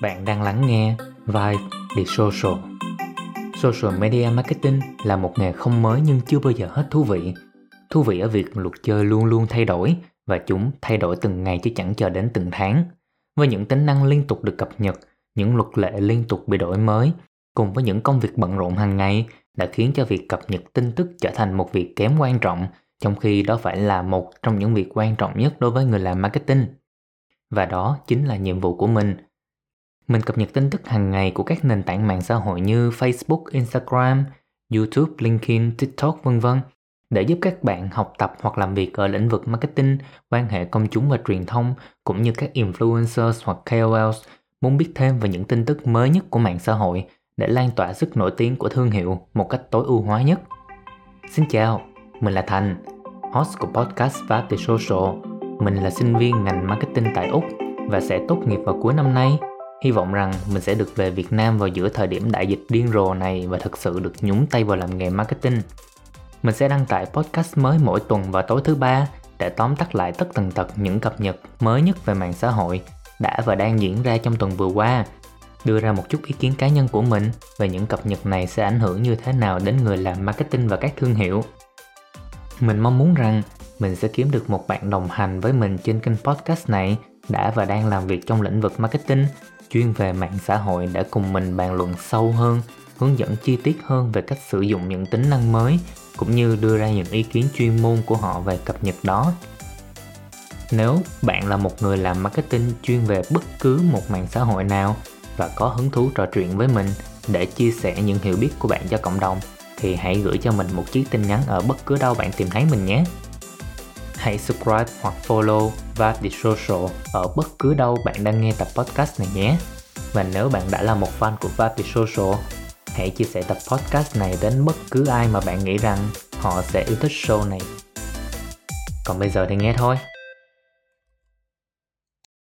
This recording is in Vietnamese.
Bạn đang lắng nghe Vibe The Social. Social Media Marketing là một nghề không mới nhưng chưa bao giờ hết thú vị. Thú vị ở việc luật chơi luôn luôn thay đổi và chúng thay đổi từng ngày chứ chẳng chờ đến từng tháng. Với những tính năng liên tục được cập nhật, những luật lệ liên tục bị đổi mới, cùng với những công việc bận rộn hàng ngày đã khiến cho việc cập nhật tin tức trở thành một việc kém quan trọng, trong khi đó phải là một trong những việc quan trọng nhất đối với người làm marketing. Và đó chính là nhiệm vụ của mình – mình cập nhật tin tức hàng ngày của các nền tảng mạng xã hội như Facebook, Instagram, YouTube, LinkedIn, TikTok vân vân để giúp các bạn học tập hoặc làm việc ở lĩnh vực marketing, quan hệ công chúng và truyền thông cũng như các influencers hoặc KOLs muốn biết thêm về những tin tức mới nhất của mạng xã hội để lan tỏa sức nổi tiếng của thương hiệu một cách tối ưu hóa nhất. Xin chào, mình là Thành, host của podcast Pháp The Social. Mình là sinh viên ngành marketing tại Úc và sẽ tốt nghiệp vào cuối năm nay Hy vọng rằng mình sẽ được về Việt Nam vào giữa thời điểm đại dịch điên rồ này và thực sự được nhúng tay vào làm nghề marketing. Mình sẽ đăng tải podcast mới mỗi tuần vào tối thứ ba để tóm tắt lại tất tần tật những cập nhật mới nhất về mạng xã hội đã và đang diễn ra trong tuần vừa qua. Đưa ra một chút ý kiến cá nhân của mình về những cập nhật này sẽ ảnh hưởng như thế nào đến người làm marketing và các thương hiệu. Mình mong muốn rằng mình sẽ kiếm được một bạn đồng hành với mình trên kênh podcast này đã và đang làm việc trong lĩnh vực marketing chuyên về mạng xã hội đã cùng mình bàn luận sâu hơn, hướng dẫn chi tiết hơn về cách sử dụng những tính năng mới cũng như đưa ra những ý kiến chuyên môn của họ về cập nhật đó. Nếu bạn là một người làm marketing chuyên về bất cứ một mạng xã hội nào và có hứng thú trò chuyện với mình để chia sẻ những hiểu biết của bạn cho cộng đồng thì hãy gửi cho mình một chiếc tin nhắn ở bất cứ đâu bạn tìm thấy mình nhé hãy subscribe hoặc follow và The Social ở bất cứ đâu bạn đang nghe tập podcast này nhé. Và nếu bạn đã là một fan của Vibe The Social, hãy chia sẻ tập podcast này đến bất cứ ai mà bạn nghĩ rằng họ sẽ yêu thích show này. Còn bây giờ thì nghe thôi.